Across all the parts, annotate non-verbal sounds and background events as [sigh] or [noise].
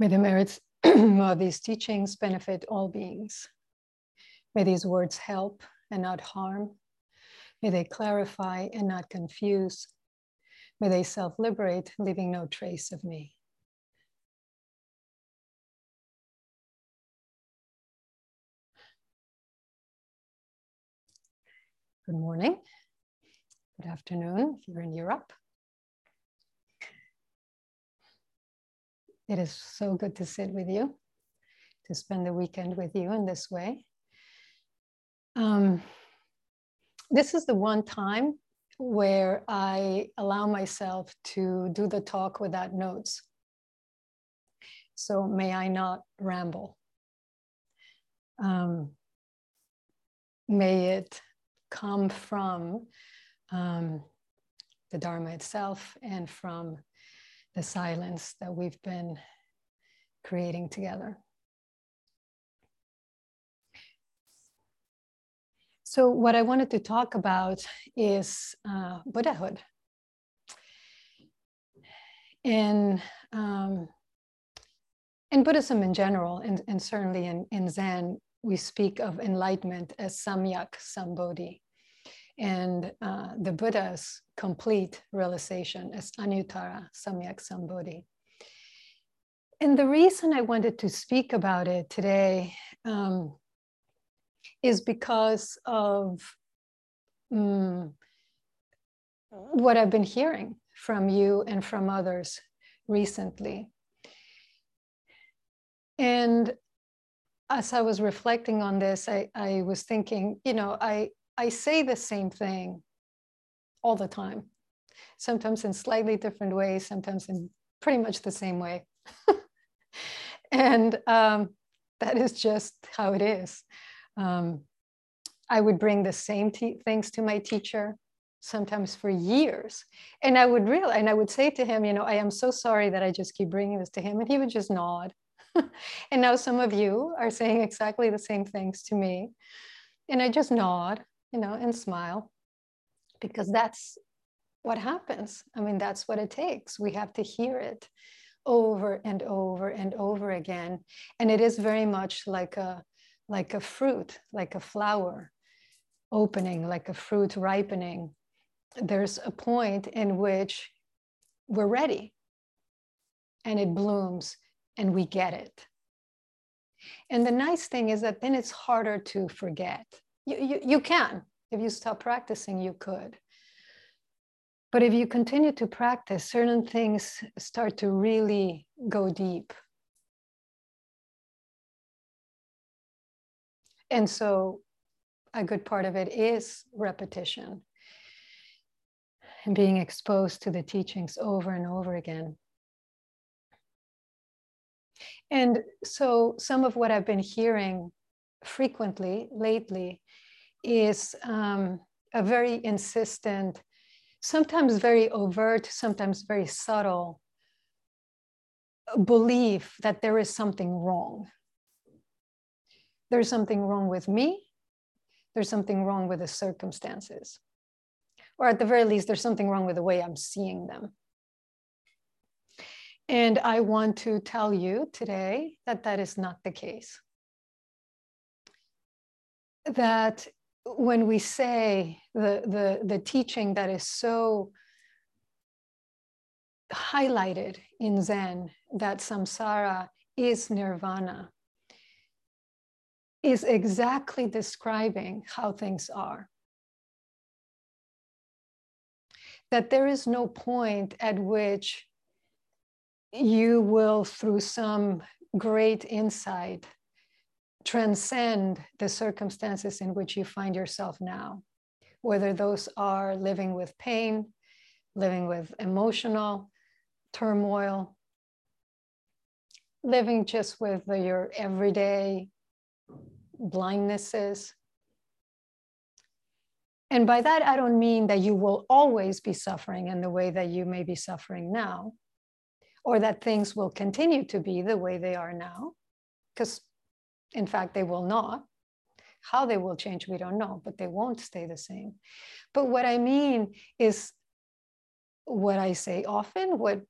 May the merits [clears throat] of these teachings benefit all beings. May these words help and not harm. May they clarify and not confuse. May they self liberate, leaving no trace of me. Good morning. Good afternoon if you're in Europe. It is so good to sit with you, to spend the weekend with you in this way. Um, this is the one time where I allow myself to do the talk without notes. So may I not ramble. Um, may it come from um, the Dharma itself and from the silence that we've been creating together. So, what I wanted to talk about is uh, Buddhahood. In, um, in Buddhism in general, and, and certainly in, in Zen, we speak of enlightenment as samyak sambodhi and uh, the Buddha's complete realization as Anuttara Samyak Sambodhi. And the reason I wanted to speak about it today um, is because of um, what I've been hearing from you and from others recently. And as I was reflecting on this, I, I was thinking, you know, I, I say the same thing all the time, sometimes in slightly different ways, sometimes in pretty much the same way. [laughs] and um, that is just how it is. Um, I would bring the same things to my teacher sometimes for years and i would real and i would say to him you know i am so sorry that i just keep bringing this to him and he would just nod [laughs] and now some of you are saying exactly the same things to me and i just nod you know, and smile because that's what happens. I mean, that's what it takes. We have to hear it over and over and over again. And it is very much like a like a fruit, like a flower opening, like a fruit ripening. There's a point in which we're ready and it blooms and we get it. And the nice thing is that then it's harder to forget you, you, you can. If you stop practicing, you could. But if you continue to practice, certain things start to really go deep. And so a good part of it is repetition and being exposed to the teachings over and over again. And so some of what I've been hearing frequently lately is um, a very insistent, sometimes very overt, sometimes very subtle belief that there is something wrong. There's something wrong with me. There's something wrong with the circumstances. Or at the very least, there's something wrong with the way I'm seeing them. And I want to tell you today that that is not the case. That when we say the, the, the teaching that is so highlighted in Zen that samsara is nirvana, is exactly describing how things are. That there is no point at which you will, through some great insight, transcend the circumstances in which you find yourself now, whether those are living with pain, living with emotional turmoil, living just with your everyday blindnesses. And by that, I don't mean that you will always be suffering in the way that you may be suffering now, or that things will continue to be the way they are now, because in fact, they will not. How they will change, we don't know, but they won't stay the same. But what I mean is what I say often, what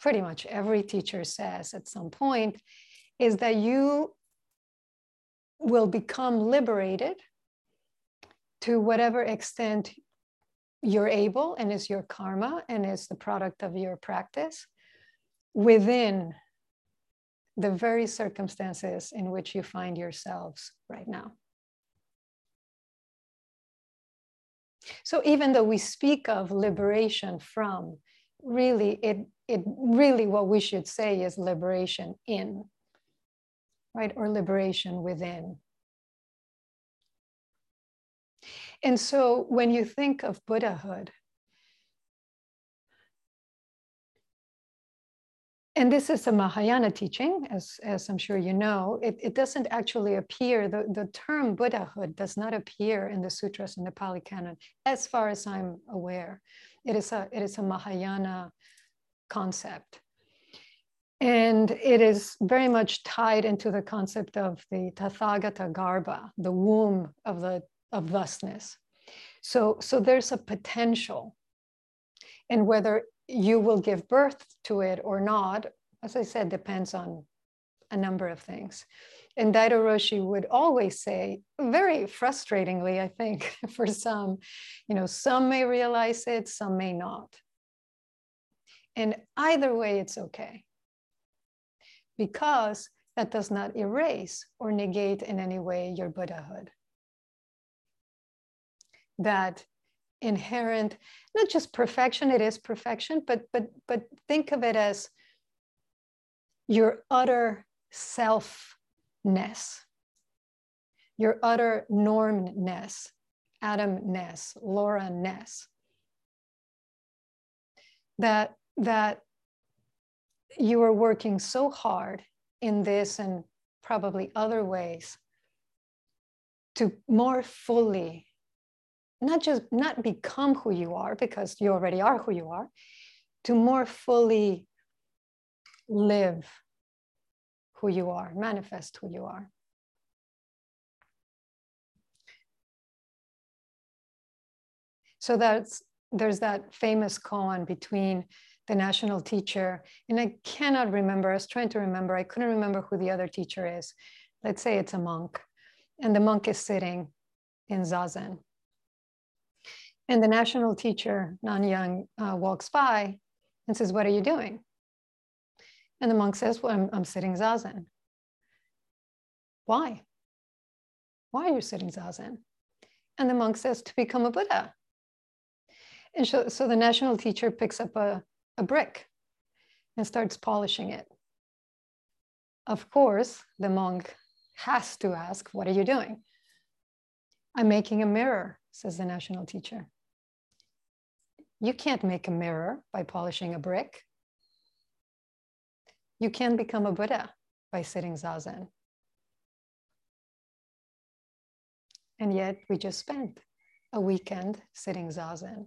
pretty much every teacher says at some point is that you will become liberated to whatever extent you're able and is your karma and is the product of your practice within the very circumstances in which you find yourselves right now. So even though we speak of liberation from, really it it really what we should say is liberation in, right? Or liberation within. And so when you think of Buddhahood, and this is a Mahayana teaching, as, as I'm sure you know, it, it doesn't actually appear, the, the term Buddhahood does not appear in the sutras in the Pali Canon, as far as I'm aware. It is a, it is a Mahayana concept. And it is very much tied into the concept of the Tathagata Garbha, the womb of the of thusness. So, so there's a potential. And whether you will give birth to it or not, as I said, depends on a number of things. And Daido Roshi would always say, very frustratingly, I think, [laughs] for some, you know, some may realize it, some may not. And either way, it's okay. Because that does not erase or negate in any way your Buddhahood. That inherent not just perfection it is perfection but but but think of it as your utter selfness your utter normness adamness laura-ness. That that you are working so hard in this and probably other ways to more fully not just not become who you are because you already are who you are to more fully live who you are manifest who you are. So that's there's that famous koan between the national teacher and i cannot remember i was trying to remember i couldn't remember who the other teacher is. Let's say it's a monk and the monk is sitting in zazen and the national teacher, Nanyang, uh, walks by and says, What are you doing? And the monk says, Well, I'm, I'm sitting zazen. Why? Why are you sitting zazen? And the monk says, To become a Buddha. And so, so the national teacher picks up a, a brick and starts polishing it. Of course, the monk has to ask, What are you doing? I'm making a mirror, says the national teacher. You can't make a mirror by polishing a brick. You can become a Buddha by sitting zazen. And yet we just spent a weekend sitting zazen.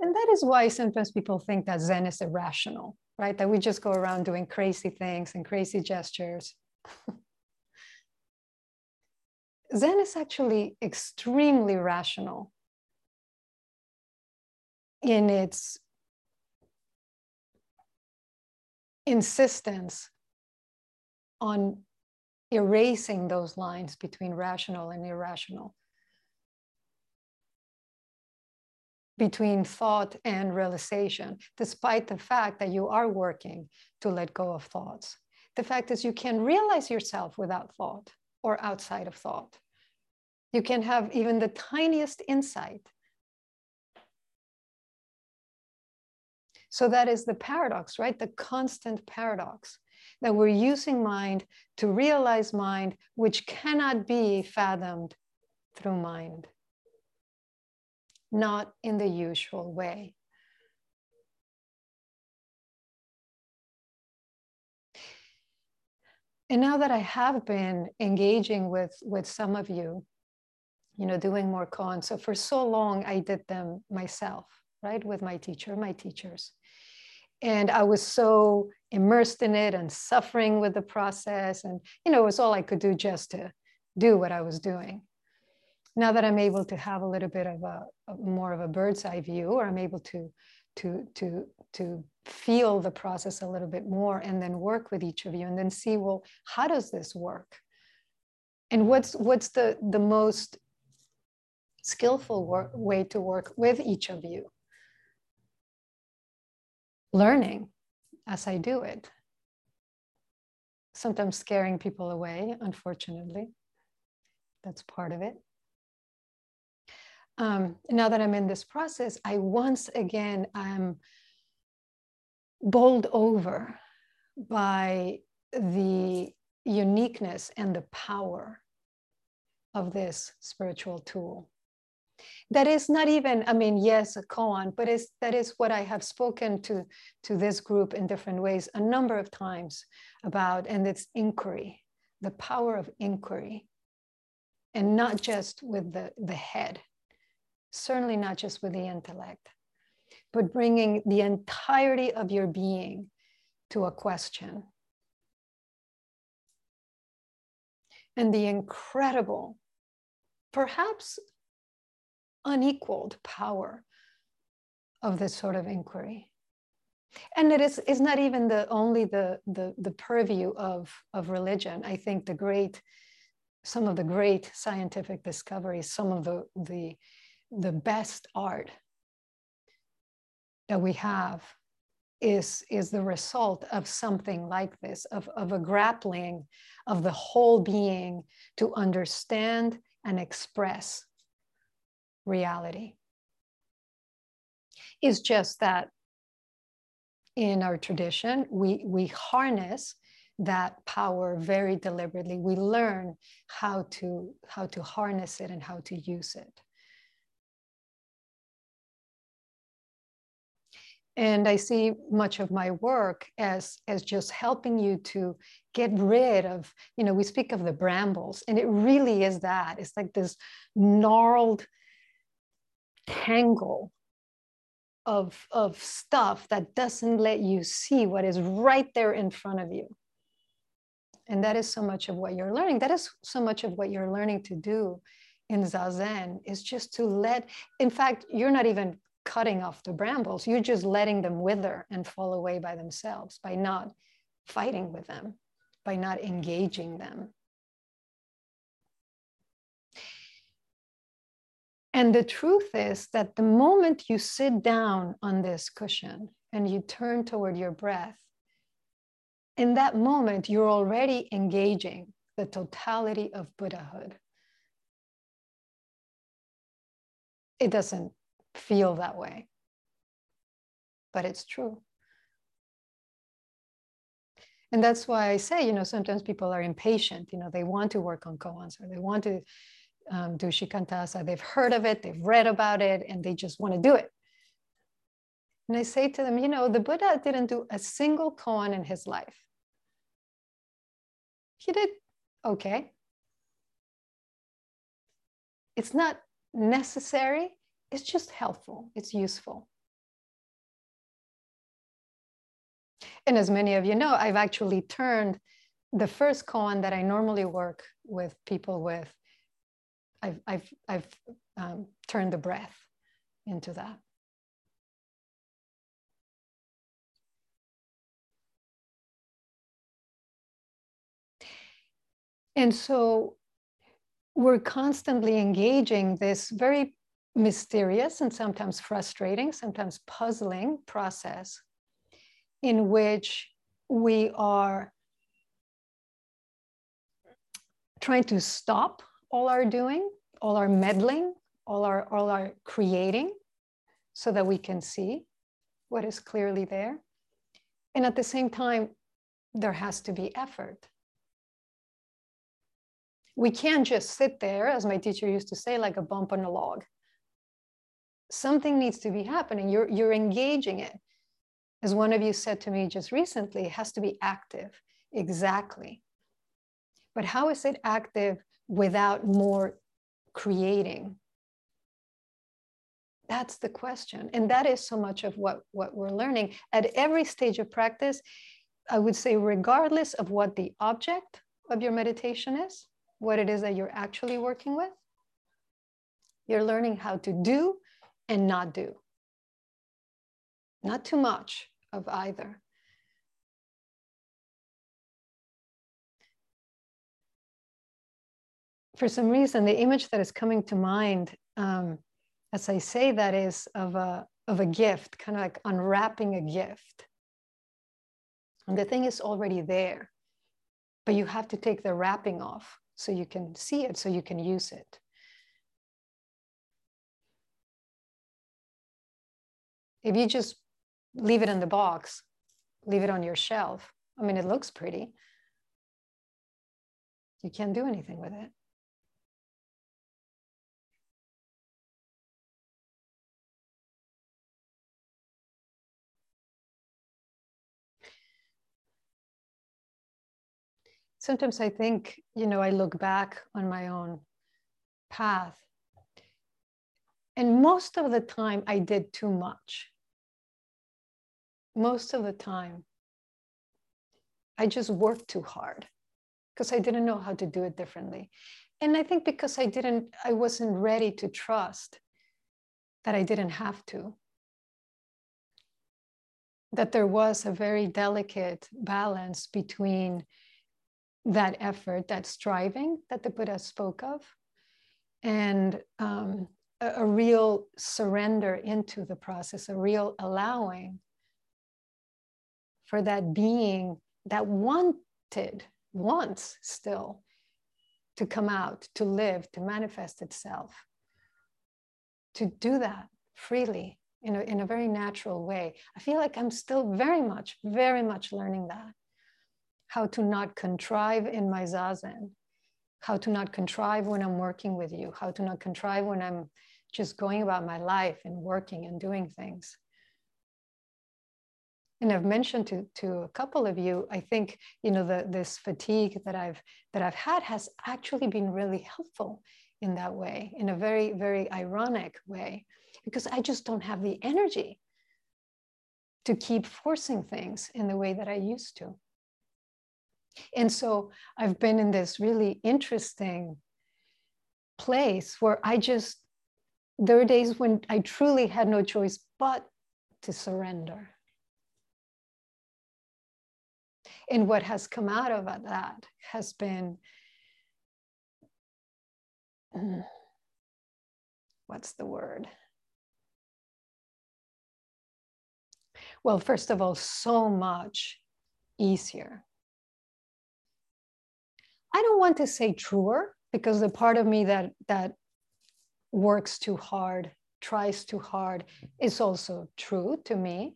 And that is why sometimes people think that Zen is irrational, right? That we just go around doing crazy things and crazy gestures. [laughs] Zen is actually extremely rational in its insistence on erasing those lines between rational and irrational, between thought and realization, despite the fact that you are working to let go of thoughts. The fact is, you can realize yourself without thought or outside of thought. You can have even the tiniest insight. So that is the paradox, right? The constant paradox that we're using mind to realize mind, which cannot be fathomed through mind, not in the usual way. And now that I have been engaging with, with some of you, you know, doing more koans. So for so long, I did them myself, right, with my teacher, my teachers. And I was so immersed in it and suffering with the process. And, you know, it was all I could do just to do what I was doing. now that I'm able to have a little bit of a, a more of a bird's eye view, or I'm able to to to to feel the process a little bit more and then work with each of you and then see well how does this work? And what's what's the the most skillful way to work with each of you? Learning as i do it. Sometimes scaring people away unfortunately. That's part of it um, now that i'm in this process i once again am bowled over by the uniqueness and the power of this spiritual tool. That is not even, I mean, yes, a koan, but is that is what I have spoken to, to this group in different ways a number of times about, and it's inquiry, the power of inquiry. And not just with the, the head, certainly not just with the intellect, but bringing the entirety of your being to a question. And the incredible, perhaps unequaled power of this sort of inquiry. And it is, is not even the only the, the, the purview of, of religion. I think the great, some of the great scientific discoveries, some of the, the, the best art that we have is, is the result of something like this, of, of a grappling of the whole being to understand and express reality. It's just that in our tradition, we, we harness that power very deliberately. We learn how to, how to harness it and how to use it. And i see much of my work as as just helping you to get rid of you know we speak of the brambles and it really is that. It's like this gnarled tangle of of stuff that doesn't let you see what is right there in front of you. And that is so much of what you're learning. That is so much of what you're learning to do in zazen is just to let in fact you're not even cutting off the brambles. You're just letting them wither and fall away by themselves by not fighting with them, by not engaging them. And the truth is that the moment you sit down on this cushion and you turn toward your breath, in that moment, you're already engaging the totality of Buddhahood. It doesn't feel that way. But it's true. And that's why I say, you know, sometimes people are impatient. You know, they want to work on koans or they want to um, do shikantaza. They've heard of it, they've read about it, and they just want to do it. And I say to them, you know, the Buddha didn't do a single koan in his life. He did okay. It's not necessary it's just helpful, it's useful. And as many of you know, I've actually turned the first koan that I normally work with people with, I've, I've, I've um, turned the breath into that. And so we're constantly engaging this very mysterious and sometimes frustrating, sometimes puzzling process in which we are trying to stop all our doing, all our meddling, all our, all our creating, so that we can see what is clearly there. And at the same time, there has to be effort. We can't just sit there, as my teacher used to say, like a bump on a log something needs to be happening. You're, you're engaging it. As one of you said to me just recently, it has to be active. Exactly. But how is it active without more creating? That's the question. And that is so much of what, what we're learning. At every stage of practice, I would say, regardless of what the object of your meditation is, what it is that you're actually working with, You're learning how to do and not do. Not too much of either. For some reason, the image that is coming to mind um, as I say that is of a, of a gift, kind of like unwrapping a gift. And the thing is already there, but you have to take the wrapping off so you can see it, so you can use it. If you just leave it in the box, leave it on your shelf, I mean, it looks pretty. You can't do anything with it. sometimes I think, you know, I look back on my own path. And most of the time, I did too much. Most of the time, I just worked too hard because I didn't know how to do it differently. And I think because I didn't, I wasn't ready to trust that I didn't have to. That there was a very delicate balance between that effort, that striving that the Buddha spoke of, and um, a, a real surrender into the process, a real allowing for that being that wanted, wants still to come out, to live, to manifest itself, to do that freely in a, in a very natural way. I feel like I'm still very much, very much learning that how to not contrive in my zazen, how to not contrive when I'm working with you, how to not contrive when I'm just going about my life and working and doing things. And I've mentioned to, to a couple of you, I think, you know, the, this fatigue that I've that I've had has actually been really helpful in that way, in a very, very ironic way, because I just don't have the energy to keep forcing things in the way that I used to. And so I've been in this really interesting place where I just, there are days when I truly had no choice but to surrender. And what has come out of that has been mm, what's the word? Well, first of all, so much easier I don't want to say truer because the part of me that that works too hard, tries too hard, is also true to me.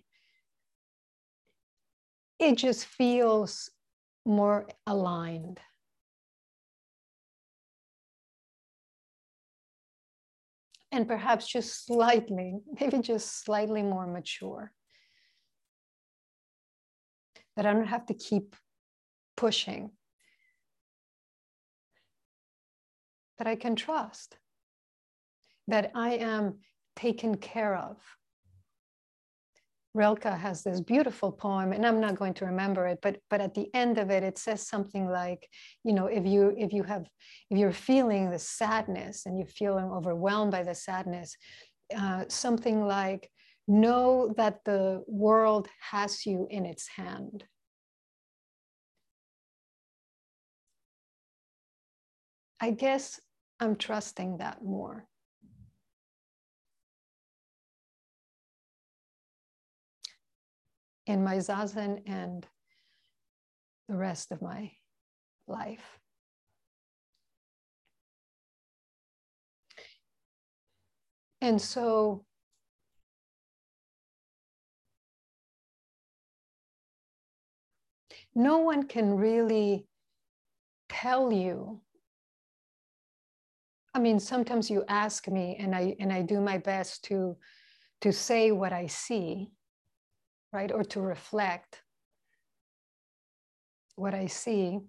It just feels more aligned. And perhaps just slightly, maybe just slightly more mature. That I don't have to keep pushing that I can trust, that I am taken care of. Rilke has this beautiful poem, and I'm not going to remember it, but but at the end of it, it says something like, you know, if you if you have if you're feeling the sadness and you're feeling overwhelmed by the sadness, uh, something like, know that the world has you in its hand. I guess I'm trusting that more. In my zazen and the rest of my life. And so no one can really tell you I mean, sometimes you ask me, and I and I do my best to to say what I see, right, or to reflect what I see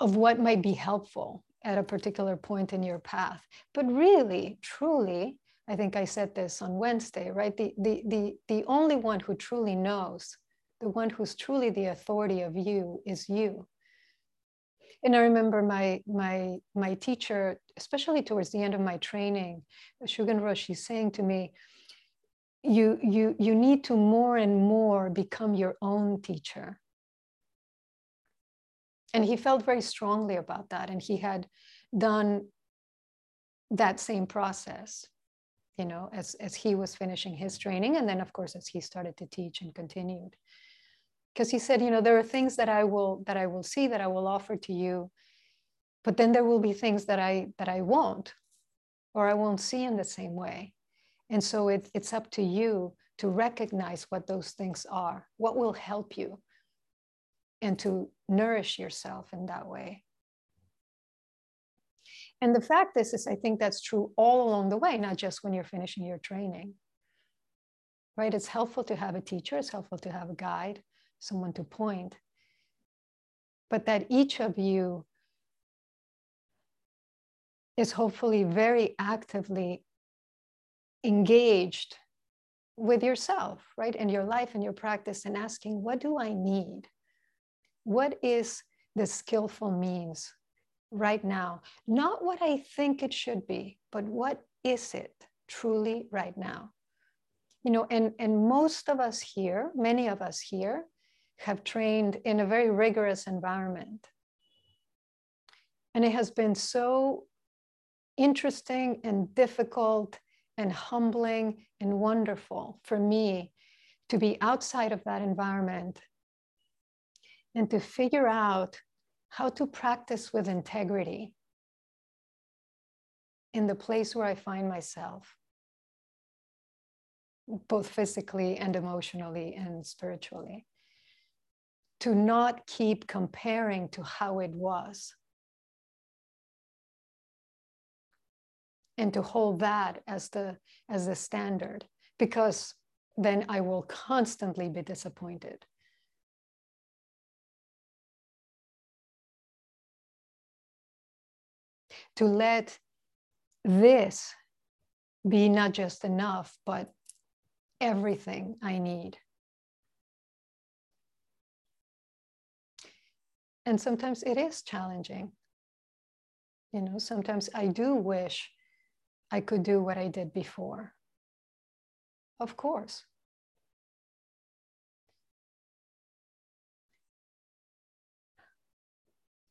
of what might be helpful at a particular point in your path. But really, truly, I think I said this on Wednesday, right? The, the, the, the only one who truly knows, the one who's truly the authority of you is you. and I remember my my my teacher, especially towards the end of my training, Shugen Roshi, saying to me, "You you you need to more and more become your own teacher." And he felt very strongly about that, and he had done that same process, you know, as as he was finishing his training, and then of course as he started to teach and continued because he said you know there are things that i will that i will see that i will offer to you but then there will be things that i that i won't or i won't see in the same way and so it, it's up to you to recognize what those things are what will help you and to nourish yourself in that way. And the fact is is i think that's true all along the way not just when you're finishing your training. Right? It's helpful to have a teacher it's helpful to have a guide someone to point, but that each of you is hopefully very actively engaged with yourself, right? In your life and your practice, and asking, what do I need? What is the skillful means right now? Not what I think it should be, but what is it truly right now? You know, and, and most of us here, many of us here, have trained in a very rigorous environment. And it has been so interesting and difficult and humbling and wonderful for me to be outside of that environment and to figure out how to practice with integrity in the place where I find myself, both physically and emotionally and spiritually to not keep comparing to how it was. And to hold that as the, as the standard, because then I will constantly be disappointed. To let this be not just enough, but everything I need. And sometimes it is challenging. You know, sometimes I do wish I could do what I did before. Of course.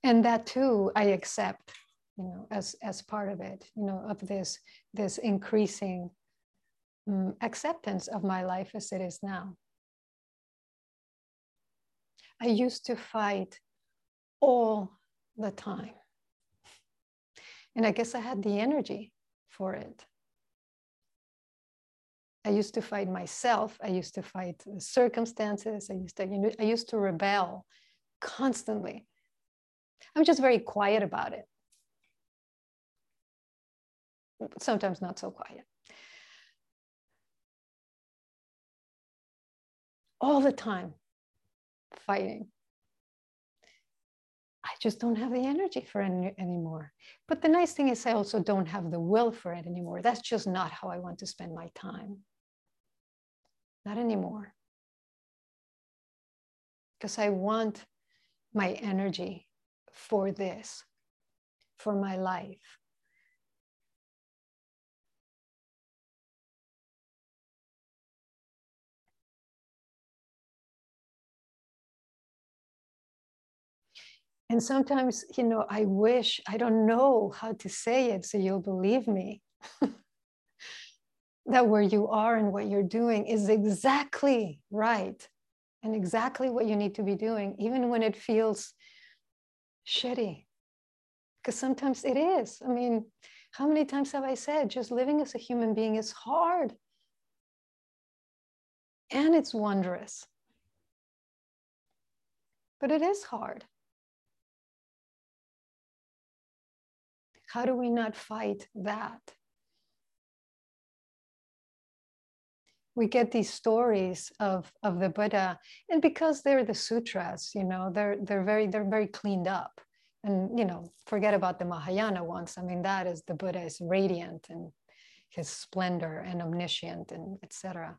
And that too, I accept, you know, as, as part of it, you know, of this, this increasing um, acceptance of my life as it is now. I used to fight all the time. And I guess I had the energy for it. I used to fight myself. I used to fight the circumstances. I used to, you know, I used to rebel constantly. I'm just very quiet about it. Sometimes not so quiet. All the time fighting. Just don't have the energy for it anymore. But the nice thing is, I also don't have the will for it anymore. That's just not how I want to spend my time. Not anymore. Because I want my energy for this, for my life. And sometimes, you know, I wish, I don't know how to say it so you'll believe me. [laughs] that where you are and what you're doing is exactly right and exactly what you need to be doing, even when it feels shitty. Because sometimes it is. I mean, how many times have I said just living as a human being is hard? And it's wondrous. But it is hard. How do we not fight that? We get these stories of, of the Buddha, and because they're the sutras, you know, they're they're very they're very cleaned up. And you know, forget about the Mahayana ones. I mean, that is the Buddha is radiant and his splendor and omniscient and etc.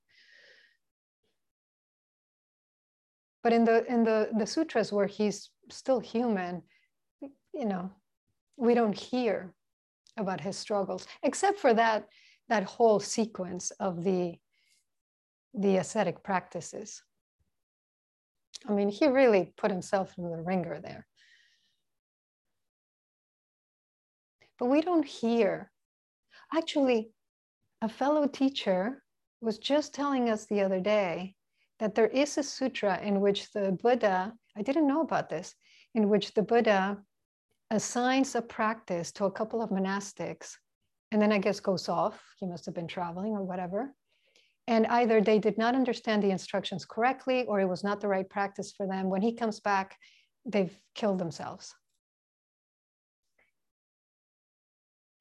But in the in the, the sutras where he's still human, you know, we don't hear about his struggles, except for that, that whole sequence of the, the ascetic practices. I mean, he really put himself through the ringer there. But we don't hear. Actually, a fellow teacher was just telling us the other day that there is a sutra in which the Buddha, I didn't know about this, in which the Buddha assigns a practice to a couple of monastics and then I guess goes off. He must have been traveling or whatever. And either they did not understand the instructions correctly or it was not the right practice for them. When he comes back, they've killed themselves.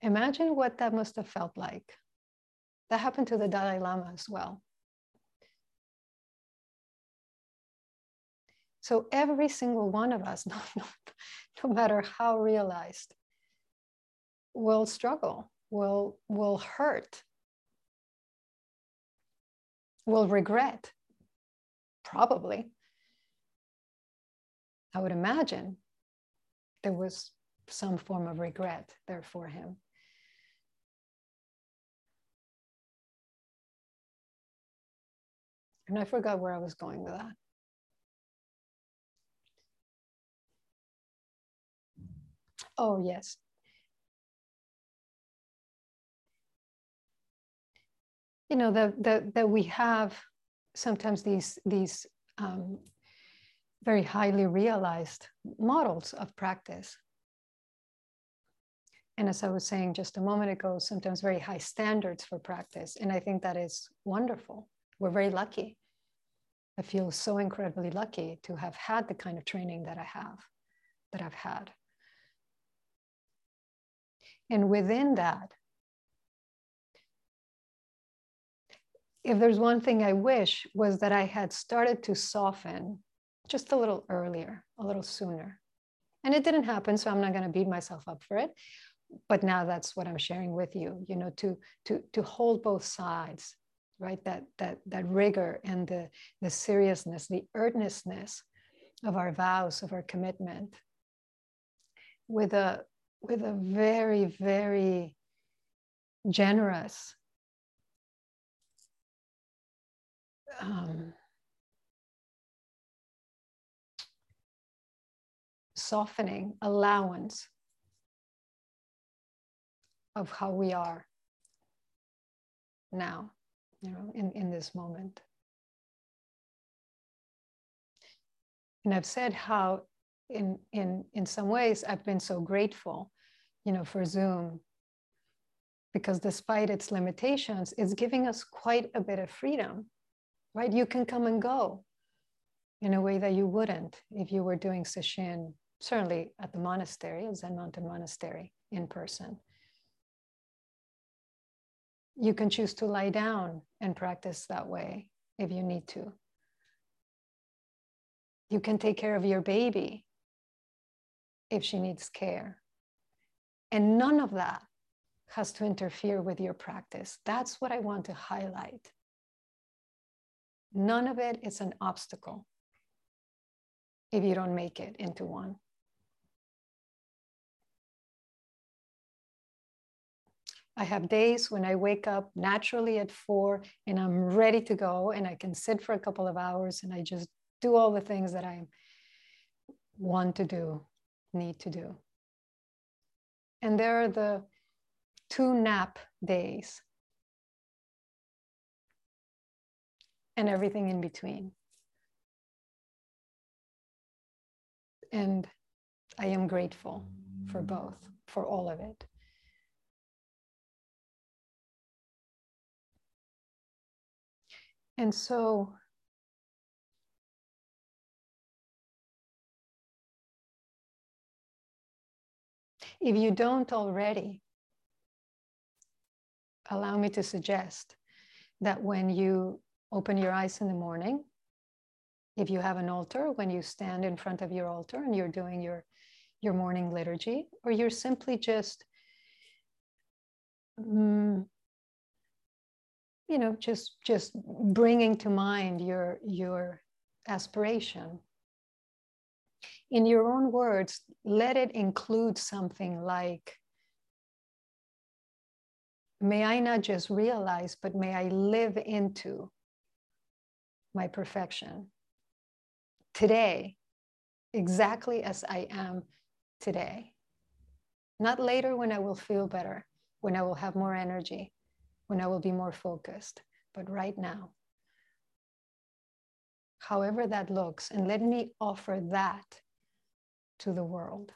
Imagine what that must have felt like. That happened to the Dalai Lama as well. So every single one of us, [laughs] no, no, no matter how realized, will struggle, will, will hurt, will regret, probably. I would imagine there was some form of regret there for him. And I forgot where I was going with that. Oh, yes. You know, that that that we have sometimes these, these um, very highly realized models of practice. And as I was saying just a moment ago, sometimes very high standards for practice. And I think that is wonderful. We're very lucky. I feel so incredibly lucky to have had the kind of training that I have, that I've had. And within that, if there's one thing I wish was that I had started to soften just a little earlier, a little sooner. And it didn't happen, so I'm not going to beat myself up for it. But now that's what I'm sharing with you, you know, to to to hold both sides, right? That that that rigor and the the seriousness, the earnestness of our vows, of our commitment, with a with a very, very generous um, softening allowance of how we are now, you know, in, in this moment. And I've said how in in in some ways I've been so grateful, you know, for Zoom because despite its limitations, it's giving us quite a bit of freedom, right? You can come and go in a way that you wouldn't if you were doing sesshin, certainly at the monastery, Zen Mountain Monastery, in person. You can choose to lie down and practice that way if you need to. You can take care of your baby if she needs care. And none of that has to interfere with your practice. That's what I want to highlight. None of it is an obstacle if you don't make it into one. I have days when I wake up naturally at four and I'm ready to go and I can sit for a couple of hours and I just do all the things that I want to do need to do. And there are the two nap days and everything in between. And I am grateful for both, for all of it. And so If you don't already, allow me to suggest that when you open your eyes in the morning, if you have an altar, when you stand in front of your altar and you're doing your, your morning liturgy, or you're simply just, mm, you know, just just bringing to mind your your aspiration. In your own words, let it include something like, may I not just realize, but may I live into my perfection today, exactly as I am today. Not later when I will feel better, when I will have more energy, when I will be more focused, but right now. However that looks, and let me offer that to the world.